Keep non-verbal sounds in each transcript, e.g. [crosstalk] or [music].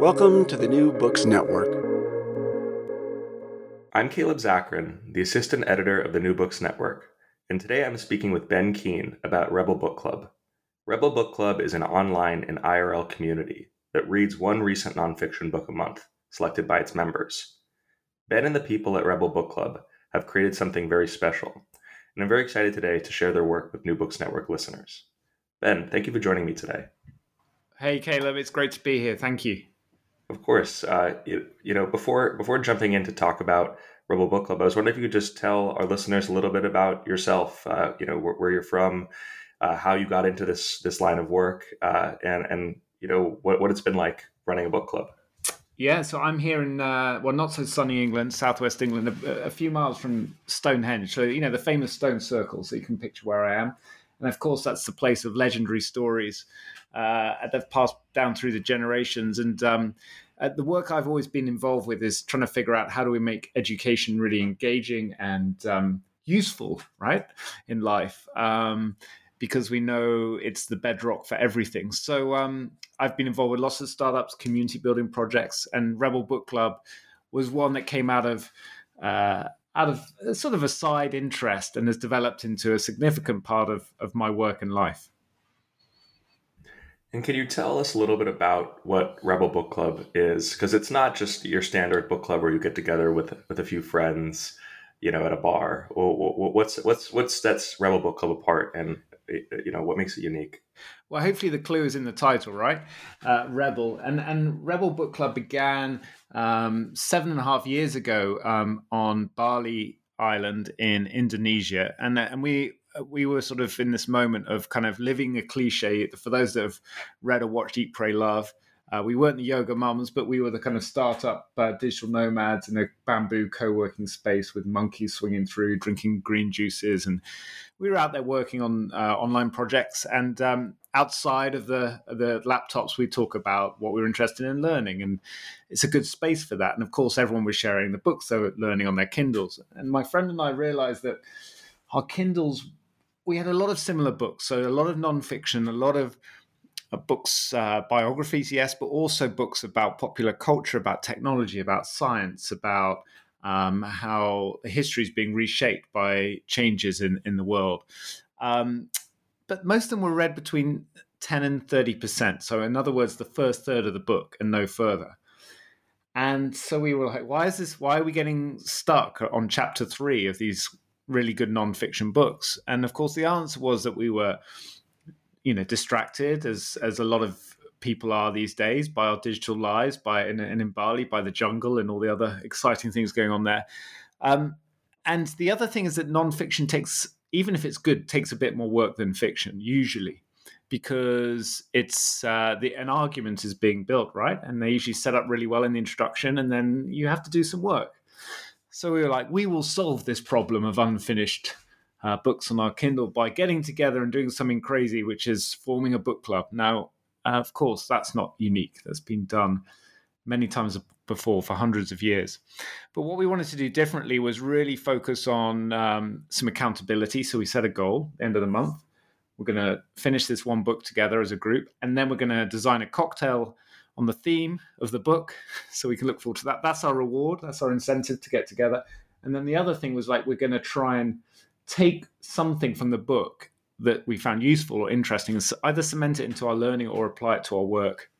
Welcome to the New Books Network. I'm Caleb Zakarin, the assistant editor of the New Books Network, and today I'm speaking with Ben Keene about Rebel Book Club. Rebel Book Club is an online and IRL community that reads one recent nonfiction book a month, selected by its members. Ben and the people at Rebel Book Club have created something very special, and I'm very excited today to share their work with New Books Network listeners. Ben, thank you for joining me today. Hey, Caleb, it's great to be here. Thank you. Of course, uh, you, you, know before before jumping in to talk about Rebel Book Club, I was wondering if you could just tell our listeners a little bit about yourself. Uh, you know where, where you're from, uh, how you got into this this line of work, uh, and and you know what what it's been like running a book club. Yeah, so I'm here in uh, well, not so sunny England, southwest England, a, a few miles from Stonehenge. So you know the famous stone circle, so you can picture where I am. And of course, that's the place of legendary stories uh, that passed down through the generations. And um, uh, the work I've always been involved with is trying to figure out how do we make education really engaging and um, useful, right, in life. Um, because we know it's the bedrock for everything. So um, I've been involved with lots of startups, community building projects, and Rebel Book Club was one that came out of uh, out of sort of a side interest and has developed into a significant part of, of my work and life. And can you tell us a little bit about what Rebel Book Club is? Because it's not just your standard book club where you get together with with a few friends, you know, at a bar. What's what's what sets Rebel Book Club apart, and you know what makes it unique? Well, hopefully the clue is in the title, right? Uh, Rebel and and Rebel Book Club began um, seven and a half years ago um, on Bali Island in Indonesia, and uh, and we we were sort of in this moment of kind of living a cliche. For those that have read or watched Eat, Pray, Love, uh, we weren't the yoga mums, but we were the kind of startup uh, digital nomads in a bamboo co-working space with monkeys swinging through, drinking green juices, and we were out there working on uh, online projects. And um, outside of the the laptops, we talk about what we were interested in learning, and it's a good space for that. And of course, everyone was sharing the books they were learning on their Kindles. And my friend and I realized that our Kindles, we had a lot of similar books, so a lot of nonfiction, a lot of books, uh, biographies, yes, but also books about popular culture, about technology, about science, about um, how history is being reshaped by changes in, in the world. Um, but most of them were read between 10 and 30%. So, in other words, the first third of the book and no further. And so we were like, why is this? Why are we getting stuck on chapter three of these really good nonfiction books? And of course, the answer was that we were you know distracted as as a lot of people are these days by our digital lives by and, in bali by the jungle and all the other exciting things going on there. Um, and the other thing is that nonfiction takes even if it's good takes a bit more work than fiction usually because it's uh, the an argument is being built right? And they usually set up really well in the introduction and then you have to do some work. So we were like we will solve this problem of unfinished uh, books on our Kindle by getting together and doing something crazy, which is forming a book club. Now, uh, of course, that's not unique. That's been done many times before for hundreds of years. But what we wanted to do differently was really focus on um, some accountability. So we set a goal, end of the month. We're going to finish this one book together as a group, and then we're going to design a cocktail on the theme of the book [laughs] so we can look forward to that. That's our reward, that's our incentive to get together. And then the other thing was like, we're going to try and take something from the book that we found useful or interesting and either cement it into our learning or apply it to our work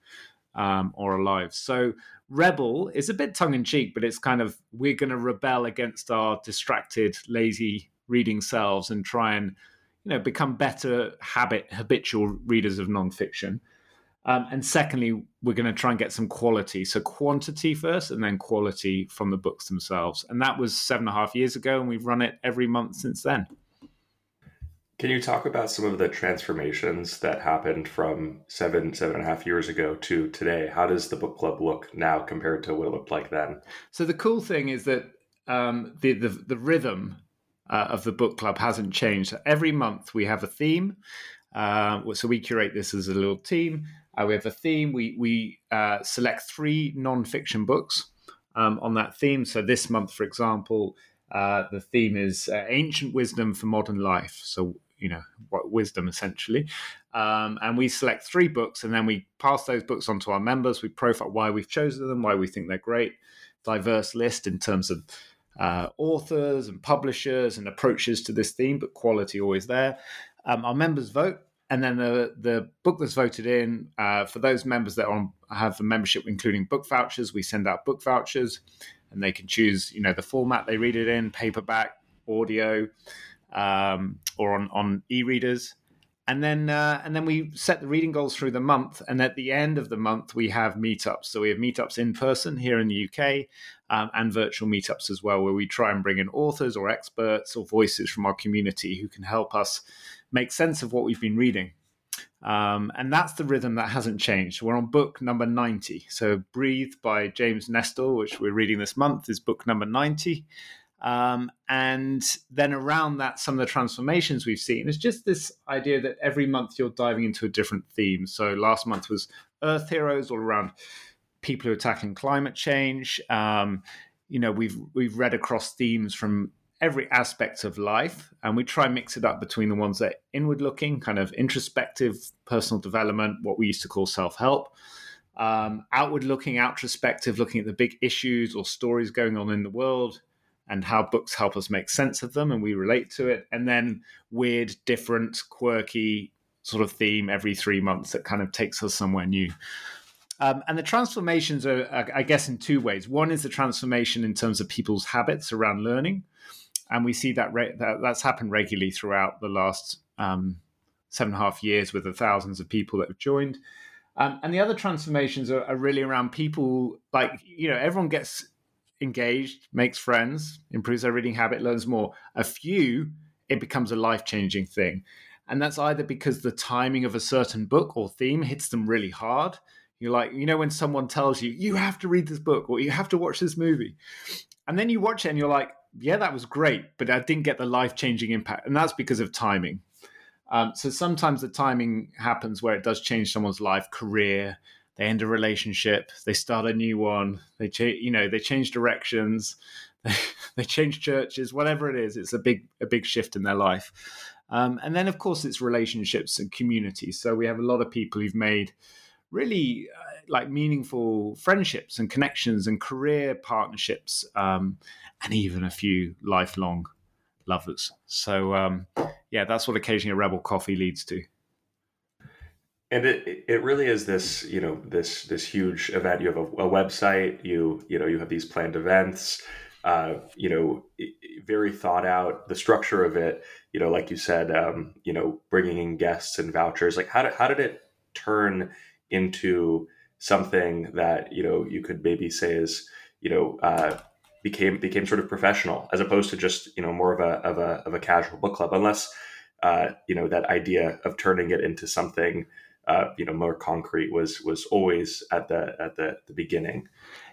um, or our lives. So rebel is a bit tongue in cheek, but it's kind of we're going to rebel against our distracted, lazy reading selves and try and you know become better habit habitual readers of nonfiction. Um, and secondly, we're going to try and get some quality. So quantity first, and then quality from the books themselves. And that was seven and a half years ago, and we've run it every month since then. Can you talk about some of the transformations that happened from seven, seven and a half years ago to today? How does the book club look now compared to what it looked like then? So the cool thing is that um, the, the, the rhythm uh, of the book club hasn't changed. Every month we have a theme. Uh, so we curate this as a little team. Uh, we have a theme. We we uh, select three non-fiction books um, on that theme. So this month, for example, uh, the theme is uh, ancient wisdom for modern life. So you know what wisdom essentially um, and we select three books and then we pass those books on to our members we profile why we've chosen them why we think they're great diverse list in terms of uh, authors and publishers and approaches to this theme but quality always there um, our members vote and then the the book that's voted in uh, for those members that on, have membership including book vouchers we send out book vouchers and they can choose you know the format they read it in paperback audio um, or on, on e-readers. And then, uh, and then we set the reading goals through the month. And at the end of the month, we have meetups. So we have meetups in person here in the UK um, and virtual meetups as well, where we try and bring in authors or experts or voices from our community who can help us make sense of what we've been reading. Um, and that's the rhythm that hasn't changed. We're on book number 90. So, Breathe by James Nestor, which we're reading this month, is book number 90. Um, and then around that, some of the transformations we've seen is just this idea that every month you're diving into a different theme. So last month was Earth Heroes, all around people who are tackling climate change. Um, you know, we've we've read across themes from every aspect of life, and we try and mix it up between the ones that inward looking, kind of introspective, personal development, what we used to call self help. Um, outward looking, outrospective, looking at the big issues or stories going on in the world, and how books help us make sense of them and we relate to it. And then weird, different, quirky sort of theme every three months that kind of takes us somewhere new. Um, and the transformations are, I guess, in two ways. One is the transformation in terms of people's habits around learning, and we see that, re- that that's happened regularly throughout the last um, seven and a half years with the thousands of people that have joined. Um, and the other transformations are, are, really around people like you know everyone gets engaged, makes friends, improves their reading habit, learns more. A few, it becomes a life changing thing. And that's either because the timing of a certain book or theme hits them really hard. You're like, you know, when someone tells you, you have to read this book or you have to watch this movie. And then you watch it and you're like, yeah, that was great, but I didn't get the life changing impact. And that's because of timing. Um, so sometimes the timing happens where it does change someone's life, career, they end a relationship, they start a new one, they change, you know, they change directions, [laughs] they, change churches, whatever it is. It's a big a big shift in their life. Um, and then, of course, it's relationships and communities. So we have a lot of people who've made really uh, like meaningful friendships and connections and career partnerships, um, and even a few lifelong lovers. So um, yeah, that's what occasionally a rebel coffee leads to. And it it really is this you know this this huge event. You have a, a website you you know you have these planned events uh, you know very thought out the structure of it. You know like you said um, you know bringing in guests and vouchers. Like how did, how did it turn into something that you know you could maybe say is you know uh, became became sort of professional as opposed to just you know more of a of a of a casual book club unless uh, you know that idea of turning it into something uh, you know more concrete was was always at the at the, the beginning.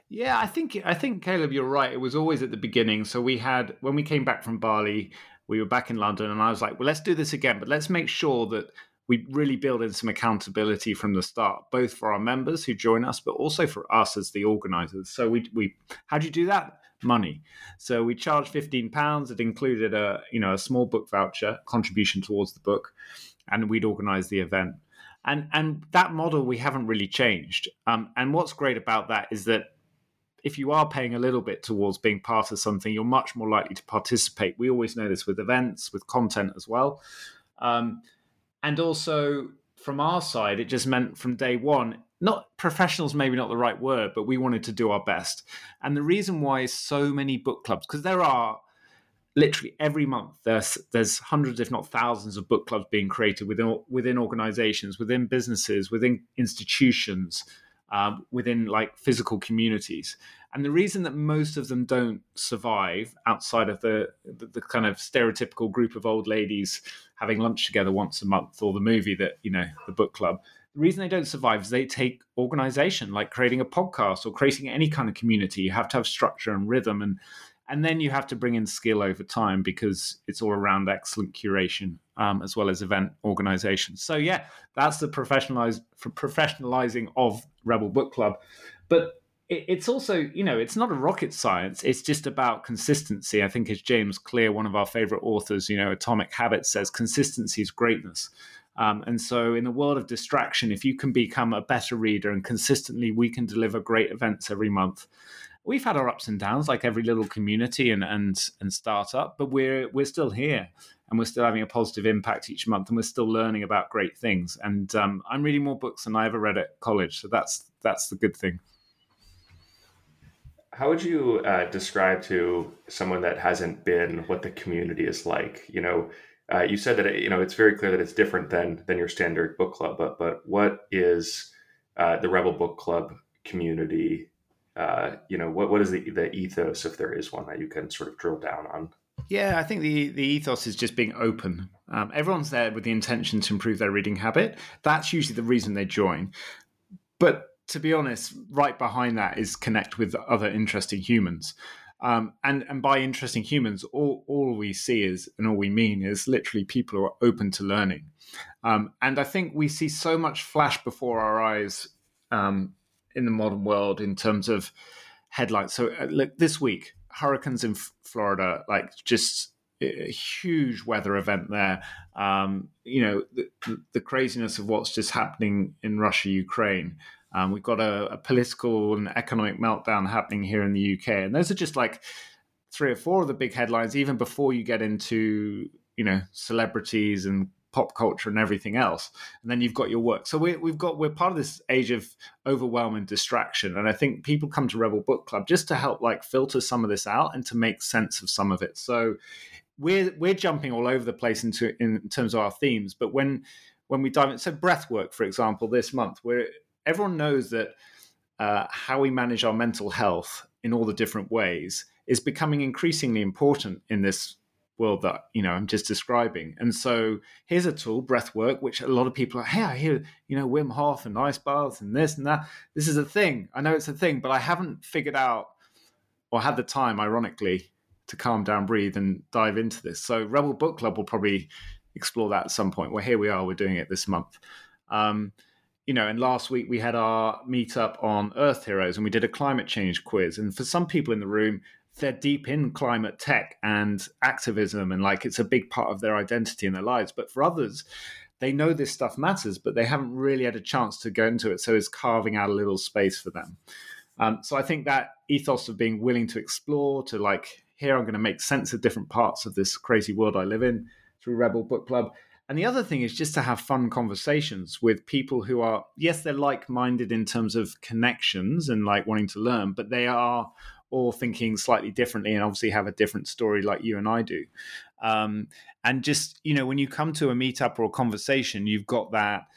Yeah, I think I think Caleb, you're right. It was always at the beginning. So we had when we came back from Bali, we were back in London, and I was like, well, let's do this again, but let's make sure that we really build in some accountability from the start, both for our members who join us, but also for us as the organizers. So we we how do you do that? Money. So we charge fifteen pounds. It included a you know a small book voucher contribution towards the book, and we'd organize the event. And and that model we haven't really changed. Um, and what's great about that is that if you are paying a little bit towards being part of something, you're much more likely to participate. We always know this with events, with content as well. Um, and also from our side, it just meant from day one, not professionals, maybe not the right word, but we wanted to do our best. And the reason why so many book clubs, because there are literally every month there's there's hundreds if not thousands of book clubs being created within within organizations within businesses within institutions um, within like physical communities and the reason that most of them don't survive outside of the, the, the kind of stereotypical group of old ladies having lunch together once a month or the movie that you know the book club the reason they don't survive is they take organization like creating a podcast or creating any kind of community. You have to have structure and rhythm and and then you have to bring in skill over time because it's all around excellent curation um, as well as event organization. So yeah that's the professionalized professionalizing of rebel book club. But it's also you know it's not a rocket science it's just about consistency. I think as james clear one of our favorite authors you know atomic habits says consistency is greatness. Um, and so in the world of distraction if you can become a better reader and consistently we can deliver great events every month we've had our ups and downs like every little community and and and startup but we're we're still here and we're still having a positive impact each month and we're still learning about great things. And um, i'm reading more books than i ever read at college so that's that's the good thing how would you uh, describe to someone that hasn't been what the community is like? You know, uh, you said that you know it's very clear that it's different than than your standard book club, but but what is uh, the Rebel Book Club community? Uh, you know, what what is the the ethos, if there is one, that you can sort of drill down on? Yeah, I think the the ethos is just being open. Um, everyone's there with the intention to improve their reading habit. That's usually the reason they join. But to be honest, right behind that is connect with other interesting humans. Um, and and by interesting humans, all all we see is and all we mean is literally people who are open to learning. Um, and I think we see so much flash before our eyes um, in the modern world in terms of headlines. So uh, look, this week, hurricanes in F- Florida, like just a huge weather event there. Um, you know, the, the, craziness of what's just happening in Russia, Ukraine. Um, we've got a, a, political and economic meltdown happening here in the UK, and those are just like three or four of the big headlines. Even before you get into you know celebrities and pop culture and everything else, and then you've got your work. So we, we've got we're part of this age of overwhelming distraction, and I think people come to Rebel Book Club just to help like filter some of this out and to make sense of some of it. So we're we're jumping all over the place into in terms of our themes, but when when we dive into so breath work, for example, this month we're everyone knows that uh, how we manage our mental health in all the different ways is becoming increasingly important in this world that you know I'm just describing. And so here's a tool, breath work, which a lot of people are, hey, I hear you know Wim Hof and ice baths and this and that. This is a thing. I know it's a thing, but I haven't figured out or had the time, ironically, to calm down, breathe, and dive into this. So Rebel Book Club will probably explore that at some point. Well, here we are. We're doing it this month. Um, you know, and last week we had our meetup on Earth Heroes and we did a climate change quiz. And for some people in the room, they're deep in climate tech and activism and like it's a big part of their identity and their lives. But for others, they know this stuff matters, but they haven't really had a chance to go into it. So it's carving out a little space for them. Um, so I think that ethos of being willing to explore, to like, here I'm going to make sense of different parts of this crazy world I live in through Rebel Book Club and the other thing is just to have fun conversations with people who are, yes, they're like minded in terms of connections and like wanting to learn, but they are all thinking slightly differently and obviously have a different story like you and I do. Um, and just, you know, when you come to a meetup or a conversation, you've got that.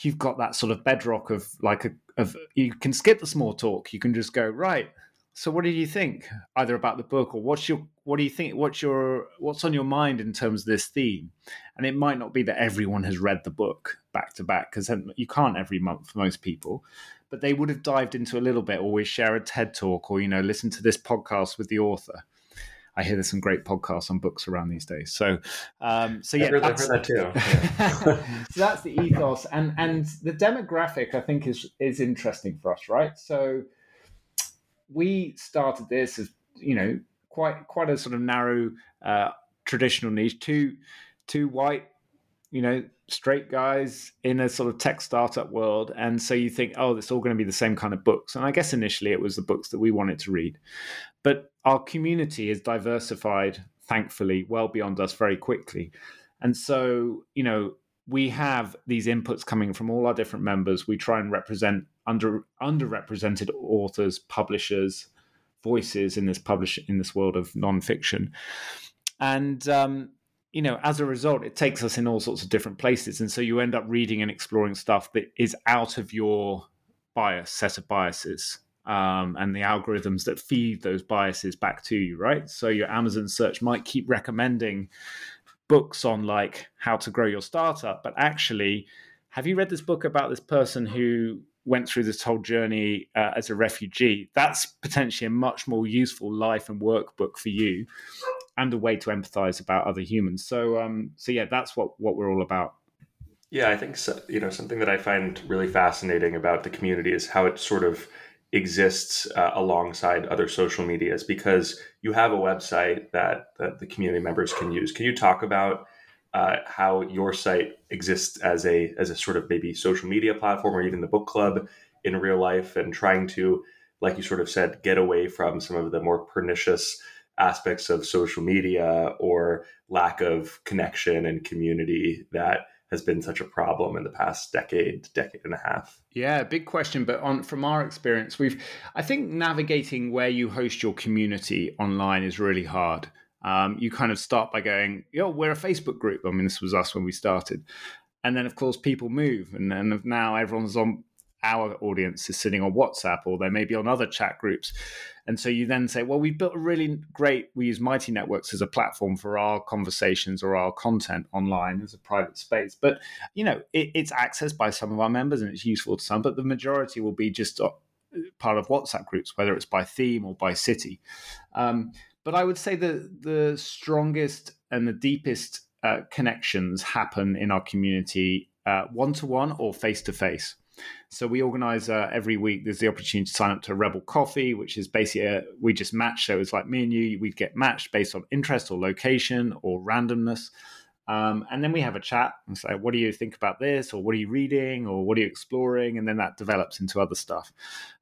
You've got that sort of bedrock of like a of you can skip the small talk. You can just go right so, what did you think, either about the book or what's your what do you think? What's your what's on your mind in terms of this theme? And it might not be that everyone has read the book back to back because you can't every month for most people, but they would have dived into a little bit, or we share a TED talk, or you know, listen to this podcast with the author. I hear there's some great podcasts on books around these days. So, um, so yeah, I've heard, I've heard that too. [laughs] Yeah. so that's the ethos, and and the demographic I think is is interesting for us, right? So we started this as you know quite quite a sort of narrow uh, traditional niche, two two white, you know, straight guys in a sort of tech startup world, and so you think, oh, it's all going to be the same kind of books. And I guess initially it was the books that we wanted to read, but our community is diversified, thankfully, well beyond us very quickly, and so you know we have these inputs coming from all our different members. We try and represent under underrepresented authors, publishers, voices in this publish in this world of nonfiction, and um, you know, as a result, it takes us in all sorts of different places, and so you end up reading and exploring stuff that is out of your bias set of biases. Um, and the algorithms that feed those biases back to you, right? So your Amazon search might keep recommending books on like how to grow your startup, but actually, have you read this book about this person who went through this whole journey uh, as a refugee? That's potentially a much more useful life and work book for you, and a way to empathize about other humans. So, um, so yeah, that's what what we're all about. Yeah, I think so, you know something that I find really fascinating about the community is how it sort of exists uh, alongside other social medias because you have a website that, that the community members can use. Can you talk about uh, how your site exists as a as a sort of maybe social media platform or even the book club in real life and trying to, like you sort of said, get away from some of the more pernicious aspects of social media or lack of connection and community that has been such a problem in the past decade, decade and a half? Yeah, big question. But on from our experience, we've I think navigating where you host your community online is really hard. Um, you kind of start by going, "Yo, we're a Facebook group." I mean, this was us when we started, and then of course people move, and then now everyone's on our audience is sitting on WhatsApp or they may be on other chat groups. And so you then say, well, we've built a really great, we use Mighty Networks as a platform for our conversations or our content online as a private space. But, you know, it, it's accessed by some of our members and it's useful to some, but the majority will be just uh, part of WhatsApp groups, whether it's by theme or by city. Um, but I would say that the strongest and the deepest uh, connections happen in our community one to one or face to face. So we organize uh, every week. There's the opportunity to sign up to Rebel Coffee, which is basically a, we just match. So it's like me and you, we'd get matched based on interest or location or randomness. Um, and then we have a chat and say, what do you think about this? Or what are you reading? Or what are you exploring? And then that develops into other stuff.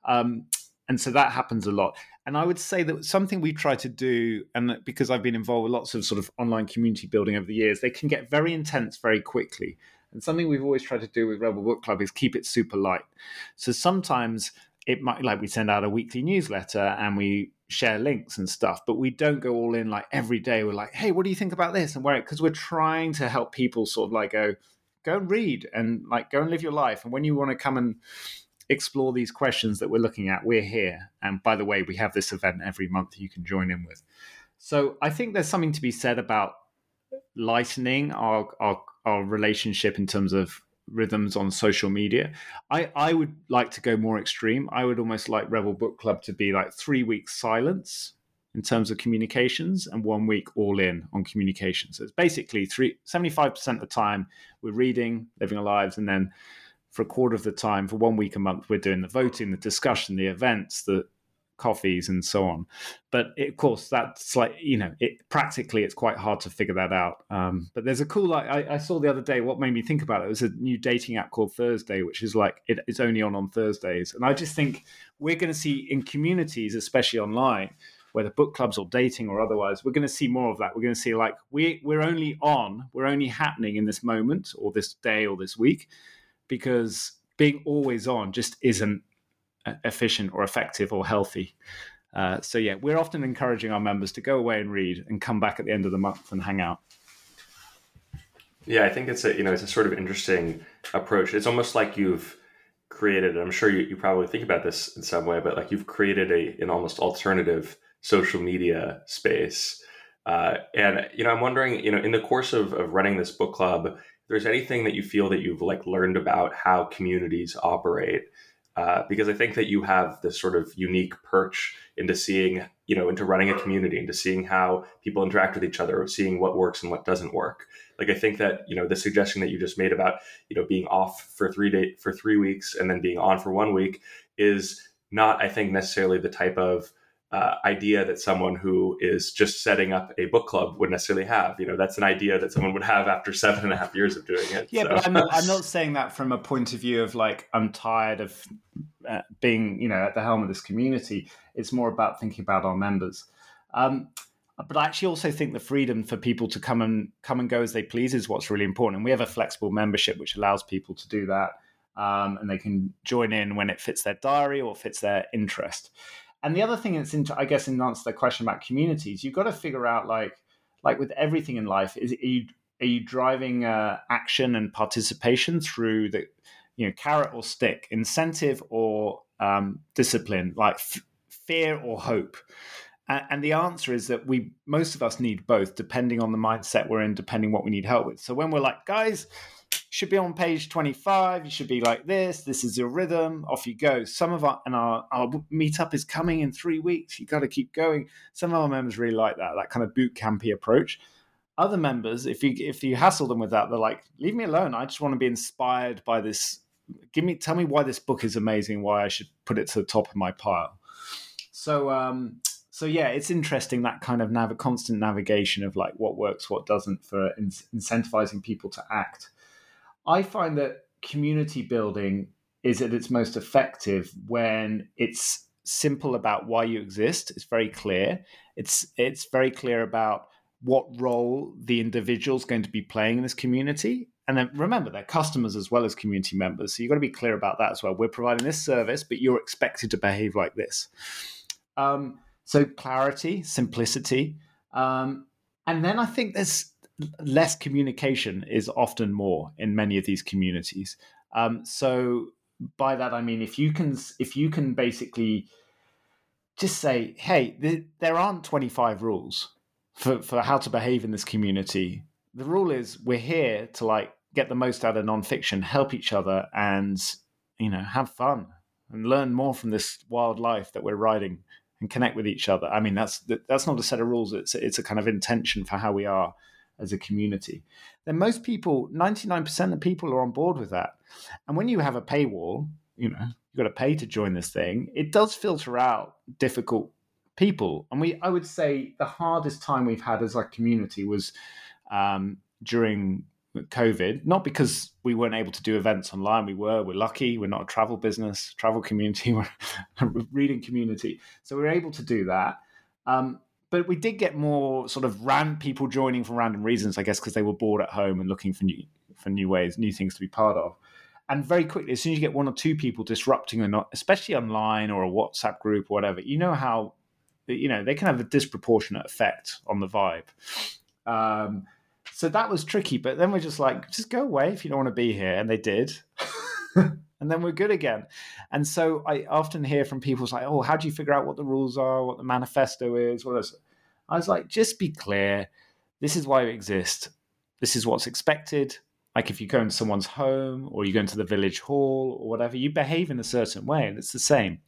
Um, and so that happens a lot. And I would say that something we try to do, and because I've been involved with lots of sort of online community building over the years, they can get very intense very quickly. And something we've always tried to do with Rebel Book Club is keep it super light. So sometimes it might like we send out a weekly newsletter and we share links and stuff, but we don't go all in like every day. We're like, hey, what do you think about this? And where it because we're trying to help people sort of like go, go and read and like go and live your life. And when you want to come and explore these questions that we're looking at, we're here. And by the way, we have this event every month you can join in with. So I think there's something to be said about lightening our, our our relationship in terms of rhythms on social media. I, I would like to go more extreme. I would almost like Rebel Book Club to be like three weeks silence in terms of communications and one week all in on communications. So it's basically three, 75% of the time we're reading, living our lives, and then for a quarter of the time, for one week a month, we're doing the voting, the discussion, the events, the coffees and so on. But it, of course, that's like you know, it practically it's quite hard to figure that out. Um, but there's a cool like I, I, saw the other day. What made me think about it was a new dating app called Thursday, which is like it, it's only on on Thursdays, and I just think we're going to see in communities, especially online. Whether book clubs or dating or otherwise, we're going to see more of that. We're going to see like we we're only on, we're only happening in this moment or this day or this week, because being always on just isn't efficient or effective or healthy. Uh, so yeah, we're often encouraging our members to go away and read and come back at the end of the month and hang out. Yeah, I think it's a you know it's a sort of interesting approach. It's almost like you've created. And I'm sure you, you probably think about this in some way, but like you've created a an almost alternative social media space. Uh, and you know, I'm wondering, you know, in the course of, of running this book club, there's anything that you feel that you've like learned about how communities operate uh, because I think that you have this sort of unique perch into seeing, you know into running a community into seeing how people interact with each other seeing what works and what doesn't work. Like i think that you know the suggestion that you just made about you know being off for three day for three weeks and then being on for one week is not i think necessarily the type of uh, idea that someone who is just setting up a book club would necessarily have. You know, that's an idea that someone would have after [laughs] seven and a half years of doing it. Yeah, so. but I'm not, I'm [laughs] not, saying that from a point of view of like I'm tired of uh, being, you know, at the helm of this community. It's more about thinking about our members. Um, but I actually also think the freedom for people to come and come and go as they please is what's really important. And we have a flexible membership which allows people to do that, um, and they can join in when it fits their diary or fits their interest. And the other thing that's into, I guess, in answer to the question about communities, you've got to figure out like, like with everything in life, is are you are you driving uh, action and participation through the, you know, carrot or stick, incentive or um, discipline, like f- fear or hope? And, and the answer is that we most of us need both, depending on the mindset we're in, depending what we need help with. So when we're like, guys, should be on page 25 you should be like this this is your rhythm off you go. Some of our and our, our meetup is coming in three weeks you got to keep going. Some of our members really like that that kind of boot campy approach. Other members if you if you hassle them with that they're like leave me alone i just want to be inspired by this. Give me tell me why this book is amazing why i should put it to the top of my pile. So um so yeah it's interesting that kind of nav- constant navigation of like what works what doesn't for in- incentivizing people to act I find that community building is at its most effective when it's simple about why you exist. It's very clear. It's it's very clear about what role the individual is going to be playing in this community. And then remember, they're customers as well as community members. So you've got to be clear about that as well. We're providing this service, but you're expected to behave like this. Um, so clarity, simplicity. Um, and then I think there's less communication is often more in many of these communities. Um, so by that I mean if you can if you can basically just say, hey, th- there aren't 25 rules for, for how to behave in this community. The rule is we're here to like get the most out of nonfiction, help each other, and you know have fun and learn more from this wildlife that we're riding and connect with each other. I mean, that's that's not a set of rules. It's it's a kind of intention for how we are as a community, then most people, 99% of people are on board with that. And when you have a paywall, you know, you've got to pay to join this thing, it does filter out difficult people. And we, I would say the hardest time we've had as a community was um, during COVID, not because we weren't able to do events online. We were. We're lucky. We're not a travel business, travel community. [laughs] We're a reading community, so we are able to do that. Um, but we did get more sort of ran people joining for random reasons, I guess, because they were bored at home and looking for new for new ways, new things to be part of. And very quickly, as soon as you get one or two people disrupting or not, especially online or a WhatsApp group or whatever, you know how you know they can have a disproportionate effect on the vibe. Um, so that was tricky. But then we're just like, just go away if you don't want to be here, and they did. [laughs] and then we're good again. And so I often hear from people like, "Oh, how do you figure out what the rules are, what the manifesto is, what is?" I was like, "Just be clear. This is why we exist. This is what's expected. Like if you go into someone's home or you go into the village hall or whatever, you behave in a certain way, and it's the same."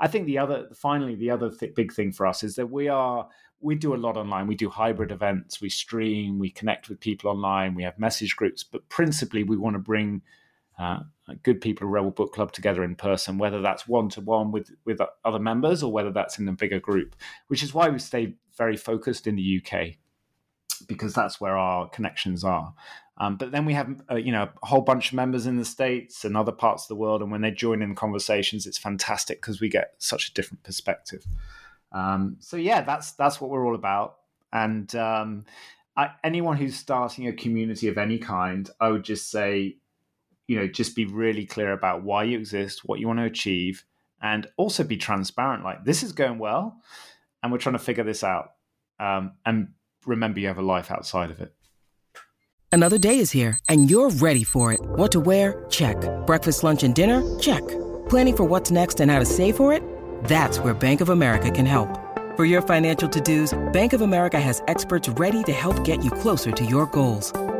I think the other, finally, the other th- big thing for us is that we are we do a lot online. We do hybrid events, we stream, we connect with people online, we have message groups, but principally we want to bring uh, good people of Rebel Book Club together in person, whether that's one to one with with other members or whether that's in a bigger group. Which is why we stay very focused in the UK because that's where our connections are. Um, but then we have uh, you know a whole bunch of members in the states and other parts of the world, and when they join in conversations, it's fantastic because we get such a different perspective. Um, so yeah, that's that's what we're all about. And um, I, anyone who's starting a community of any kind, I would just say you know just be really clear about why you exist what you want to achieve and also be transparent like this is going well and we're trying to figure this out um, and remember you have a life outside of it. Another day is here and you're ready for it. What to wear? Check. Breakfast lunch and dinner? Check. Planning for what's next and how to save for it? That's where bank of america can help. For your financial to-dos bank of america has experts ready to help get you closer to your goals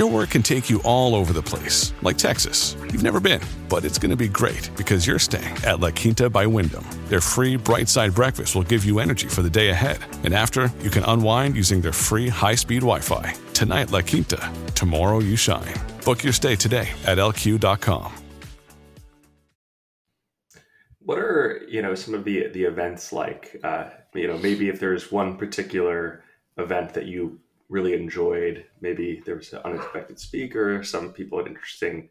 Your work can take you all over the place, like Texas. You've never been, but it's going to be great because you're staying at La Quinta by Wyndham. Their free bright side breakfast will give you energy for the day ahead. And after, you can unwind using their free high speed Wi Fi. Tonight, La Quinta. Tomorrow, you shine. Book your stay today at lq.com. What are you know some of the the events like? Uh, you know, maybe if there's one particular event that you really enjoyed, maybe there was an unexpected speaker, some people had interesting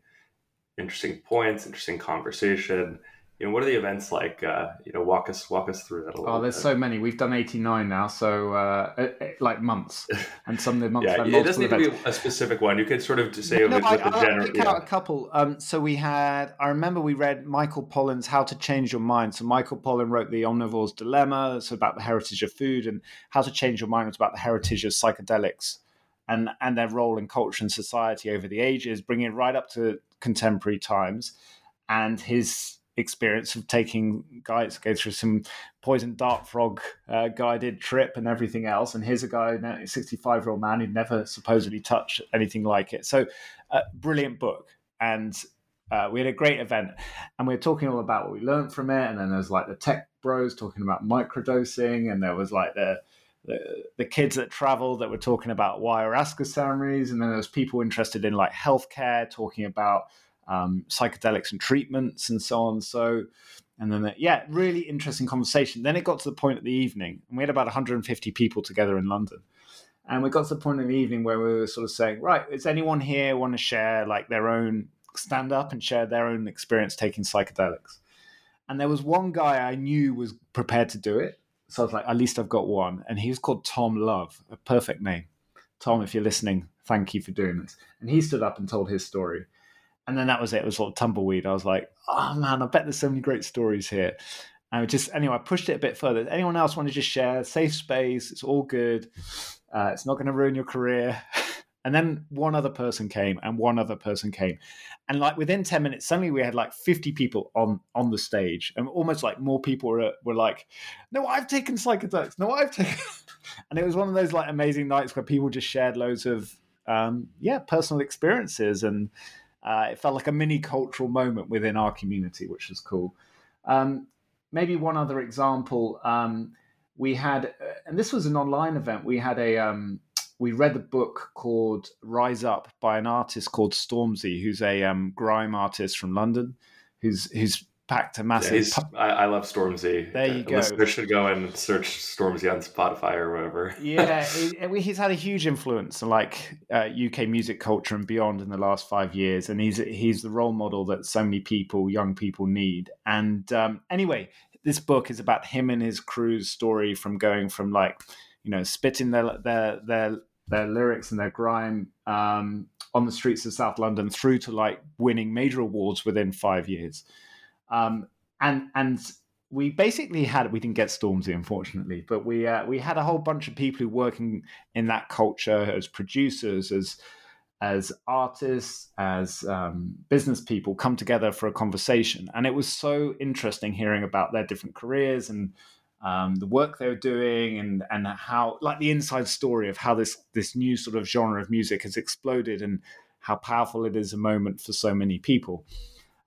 interesting points, interesting conversation you know, what are the events like? Uh, you know, walk us walk us through that a little. Oh, there's bit. so many. We've done 89 now, so uh, it, it, like months, [laughs] and some of the months. yeah, it doesn't need events. to be a specific one. You could sort of just say no, with, I, I'll general. pick out a couple. Um, so we had. I remember we read Michael Pollan's "How to Change Your Mind." So Michael Pollan wrote "The Omnivore's Dilemma." It's about the heritage of food, and "How to Change Your Mind" was about the heritage of psychedelics and and their role in culture and society over the ages, bringing it right up to contemporary times, and his experience of taking guys go through some poison dart frog uh, guided trip and everything else. And here's a guy, a 65 year old man who'd never supposedly touched anything like it. So, uh, brilliant book. And uh, we had a great event and we were talking all about what we learned from it. And then there's like the tech bros talking about microdosing, and there was like the the, the kids that travel that were talking about ayahuasca ceremonies, and then there's people interested in like healthcare talking about um, psychedelics and treatments and so on. So, and then, yeah, really interesting conversation. Then it got to the point of the evening, and we had about 150 people together in London. And we got to the point in the evening where we were sort of saying, right, is anyone here want to share like their own stand up and share their own experience taking psychedelics? And there was one guy I knew was prepared to do it. So I was like, at least I've got one. And he was called Tom Love, a perfect name. Tom, if you're listening, thank you for doing this. And he stood up and told his story and then that was it. It was sort of tumbleweed. I was like, oh man, I bet there's so many great stories here. And just anyway, I pushed it a bit further. Anyone else want to just share? Safe space. It's all good. Uh, it's not going to ruin your career. [laughs] and then one other person came, and one other person came, and like within ten minutes, suddenly we had like fifty people on on the stage, and almost like more people were were like, "No, I've taken psychedelics. No, I've taken." [laughs] and it was one of those like amazing nights where people just shared loads of um, yeah personal experiences and uh, it felt like a mini cultural moment within our community, which was cool. Um, maybe one other example. Um, we had, uh, and this was an online event. We had a, um, we read a book called Rise Up by an artist called Stormzy, who's a um, grime artist from London, who's who's packed a massive. Yeah, I, I, love Stormzy. There you go. Listeners should go and search Stormzy on Spotify or whatever. yeah, [laughs] he, he's had a huge influence on like uh, UK music culture and beyond in the last five years, and he's he's the role model that so many people, young people, need. And um, anyway, this book is about him and his crew's story from going from like you know spitting their their their their lyrics and their grime um, on the streets of South London through to like winning major awards within five years. Um, and and we basically had we didn't get Stormzy unfortunately, but we uh, we had a whole bunch of people who working in that culture as producers, as as artists, as um, business people come together for a conversation, and it was so interesting hearing about their different careers and um, the work they were doing, and and how like the inside story of how this this new sort of genre of music has exploded and how powerful it is a moment for so many people.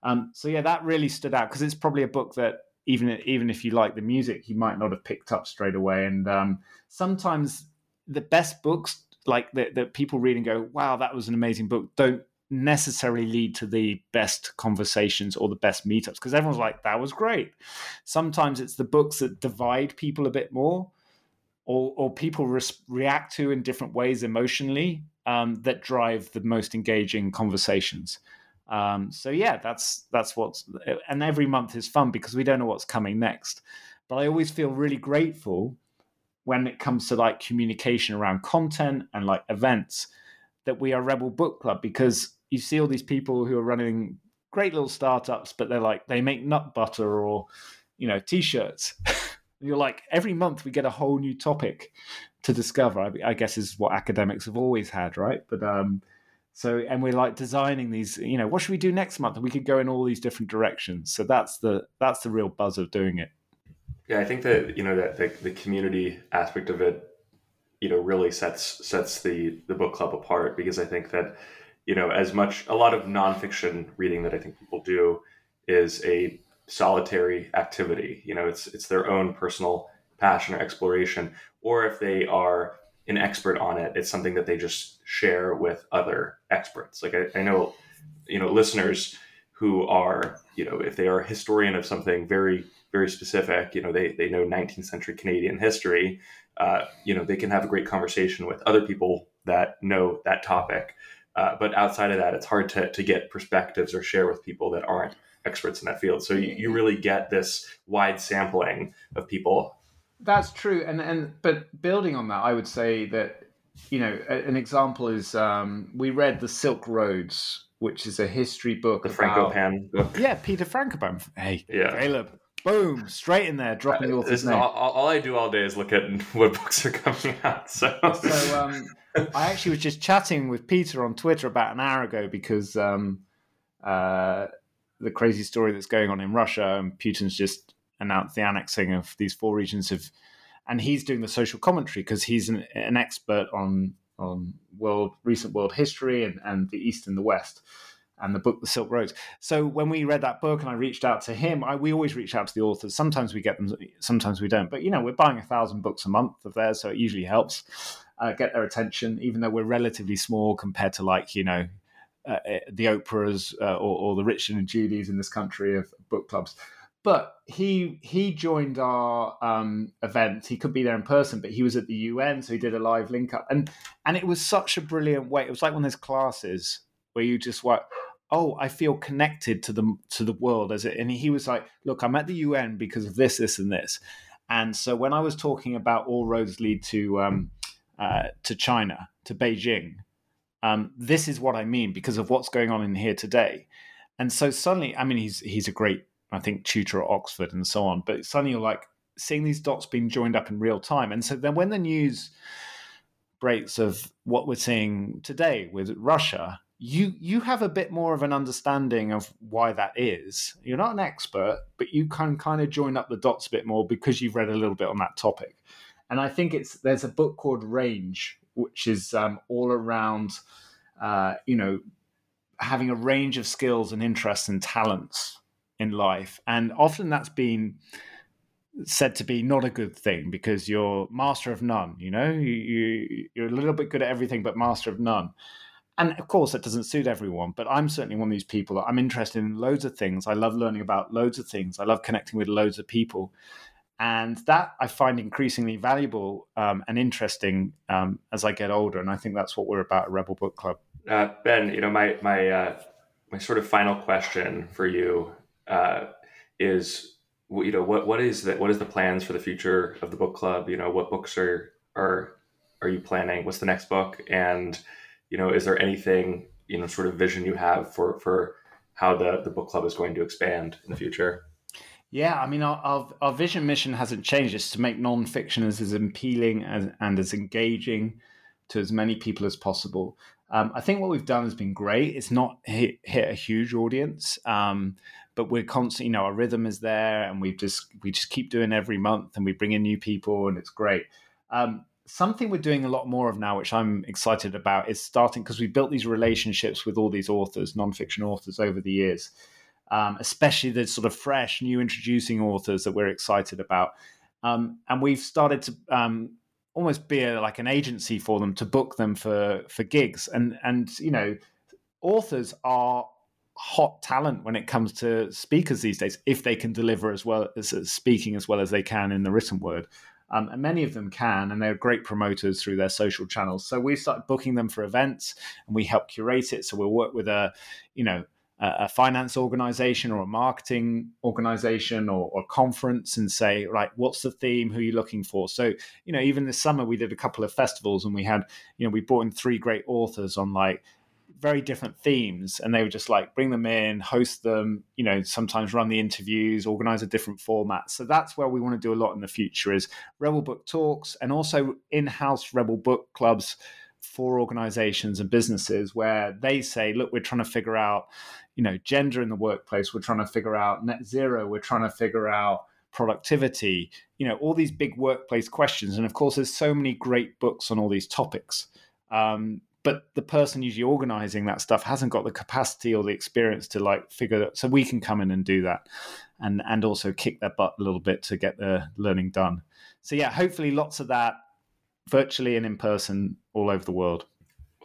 Um, so yeah, that really stood out because it's probably a book that even even if you like the music, you might not have picked up straight away. And um, sometimes the best books, like that, that people read and go, "Wow, that was an amazing book," don't necessarily lead to the best conversations or the best meetups because everyone's like, "That was great." Sometimes it's the books that divide people a bit more. Or, or people res- react to in different ways emotionally um, that drive the most engaging conversations. Um, so yeah, that's that's what's and every month is fun because we don't know what's coming next. But I always feel really grateful when it comes to like communication around content and like events that we are Rebel Book Club because you see all these people who are running great little startups, but they're like they make nut butter or you know t-shirts. [laughs] you're like every month we get a whole new topic to discover. I, I guess is what academics have always had, right? But um, So, and we're like designing these, you know, what should we do next month? And we could go in all these different directions. So that's the that's the real buzz of doing it. Yeah, I think that you know that the, the community aspect of it, you know, really sets sets the the book club apart because I think that you know as much a lot of nonfiction reading that I think people do is a solitary activity. You know, it's it's their own personal passion or exploration, or if they are an expert on it, it's something that they just share with other experts. Like I, I know, you know, listeners who are, you know, if they are a historian of something very, very specific, you know, they, they know 19th century Canadian history, uh, you know, they can have a great conversation with other people that know that topic. Uh, but outside of that, it's hard to, to get perspectives or share with people that aren't experts in that field. So you, you really get this wide sampling of people that's true, and and but building on that, I would say that you know an example is um, we read the Silk Roads, which is a history book. The Frankopan book. Yeah, Peter Frankopan. Hey, yeah. Caleb. Boom! Straight in there, dropping the author's name. All, all, I do all day is look at [laughs] what books are coming out. [laughs] So, so um, I actually was just chatting with Peter on Twitter about an hour ago because um, uh, the crazy story that's going on in Russia, and Putin's just announced the annexing of these four regions of, and he's doing the social commentary because he's an, an, expert on on world recent world history and, and the East and the West, and the book The Silk Roads. So when we read that book and I reached out to him, I, we always reach out to the authors. Sometimes we get them, sometimes we don't. But you know, we're buying a thousand books a month of theirs, so it usually helps uh, get their attention, even though we're relatively small compared to like you know. Uh, the Oprahs uh, or, or, the Richard and Judy's in this country of book clubs but he he joined our um, event. He could be there in person, but he was at the UN, so he did a live link up, and and it was such a brilliant way. It was like one of those classes where you just like, oh, I feel connected to the to the world as it. And he was like, look, I'm at the UN because of this, this, and this. And so when I was talking about all roads lead to um, uh, to China, to Beijing, um, this is what I mean because of what's going on in here today. And so suddenly, I mean, he's he's a great I think tutor at Oxford and so on. But suddenly you're like seeing these dots being joined up in real time. And so then when the news breaks of what we're seeing today with Russia, you you have a bit more of an understanding of why that is. You're not an expert, but you can kind of join up the dots a bit more because you've read a little bit on that topic. And I think it's there's a book called Range, which is um, all around, uh, you know, having a range of skills and interests and talents in life. And often that's been said to be not a good thing because you're master of none, you know, you, you, you're a little bit good at everything, but master of none. And of course, that doesn't suit everyone, but I'm certainly one of these people that I'm interested in loads of things. I love learning about loads of things. I love connecting with loads of people. And that I find increasingly valuable um, and interesting um, as I get older. And I think that's what we're about at Rebel Book Club. Uh, ben, you know, my, my, uh, my sort of final question for you uh, is you know what what is that what is the plans for the future of the book club? You know what books are are are you planning? What's the next book? And you know is there anything you know sort of vision you have for for how the the book club is going to expand in the future? Yeah i mean our our, our vision mission hasn't changed. It's to make nonfiction as, as appealing as, and as engaging to as many people as possible. Um, I think what we've done has been great. It's not hit, hit a huge audience, um, but we're constantly, you know, our rhythm is there, and we just we just keep doing every month, and we bring in new people, and it's great. Um, something we're doing a lot more of now, which I'm excited about, is starting because we built these relationships with all these authors, nonfiction authors, over the years, um, especially the sort of fresh, new, introducing authors that we're excited about. Um, and we've started to um, almost be a, like an agency for them to book them for for gigs and and you know authors are hot talent when it comes to speakers these days if they can deliver as well as speaking as well as they can in the written word um, and many of them can and they're great promoters through their social channels so we started booking them for events and we help curate it so we'll work with a you know a finance organization or a marketing organization or, or conference and say, right, what's the theme? Who are you looking for? So, you know, even this summer we did a couple of festivals and we had, you know, we brought in three great authors on like very different themes and they would just like bring them in host them you know sometimes run the interviews organize a different format so that's where we want to do a lot in the future is rebel book talks and also in-house rebel book clubs for organizations and businesses where they say, look, we're trying to figure out, you know, gender in the workplace, we're trying to figure out net zero, we're trying to figure out productivity, you know, all these big workplace questions. And of course, there's so many great books on all these topics. Um, but the person usually organizing that stuff hasn't got the capacity or the experience to like figure that. So we can come in and do that and, and also kick their butt a little bit to get the learning done. So yeah, hopefully lots of that virtually and in person all over the world.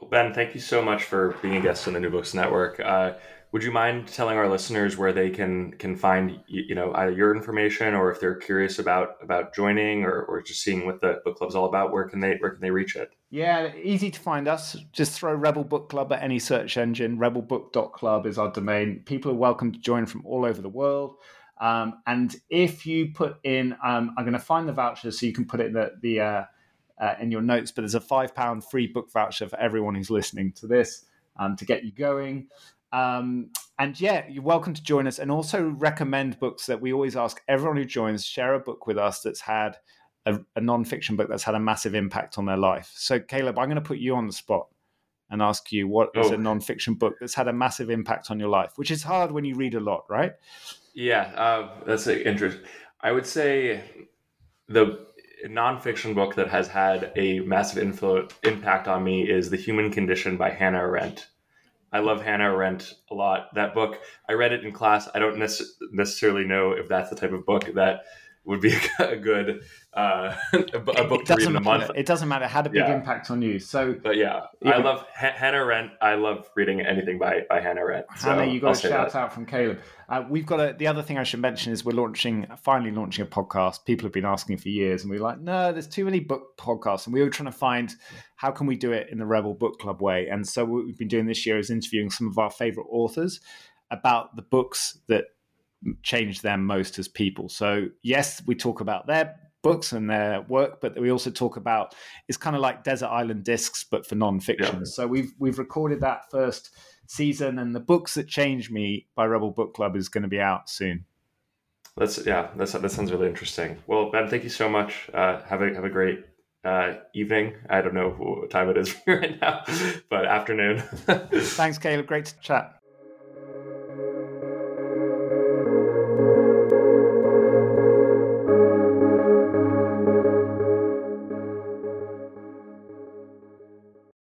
Well, ben, thank you so much for being a guest on the New Books Network. Uh, would you mind telling our listeners where they can can find you know either your information or if they're curious about about joining or, or just seeing what the book club's all about where can they where can they reach it? Yeah easy to find us. Just throw rebel book club at any search engine. rebelbook.club is our domain. People are welcome to join from all over the world. Um, and if you put in um, i'm going to find the voucher so you can put it in the, the uh, uh, in your notes but there's a five pound free book voucher for everyone who's listening to this um, to get you going um, and yeah, you're welcome to join us and also recommend books that we always ask everyone who joins share a book with us that's had a, a non-fiction book that's had a massive impact on their life. So Caleb, I'm going to put you on the spot and ask you what is oh. a non-fiction book that's had a massive impact on your life, which is hard when you read a lot, right? Yeah, uh, that's interesting. I would say the nonfiction book that has had a massive influ- impact on me is The Human Condition by Hannah Arendt. I love Hannah Arendt a lot. That book, I read it in class. I don't necessarily know if that's the type of book that would be [laughs] a good uh, [laughs] a book to read in a month. It doesn't matter. It had a big yeah. impact on you. So, but yeah, I love H- Hannah Arendt. I love reading anything by by Hannah Arendt. So Hannah, you got a shout out from Caleb. Uh, we've got a, the other thing I should mention is we're launching, finally launching a podcast. People have been asking for years, and we are like, no, there's too many book podcasts, and we were trying to find how can we do it in the Rebel Book Club way. And so what we've been doing this year is interviewing some of our favorite authors about the books that changed them most as people. So yes, we talk about their books and their work, but we also talk about it's kind of like Desert Island Discs, but for non-fiction. Yeah. So we've we've recorded that first season, and the books that changed me by Rebel Book Club is going to be out soon. That's yeah, that's that sounds really interesting. Well, Ben, thank you so much. Uh, have a have a great uh, evening. I don't know what time it is [laughs] right now, but afternoon. [laughs] Thanks, Caleb. Great to chat.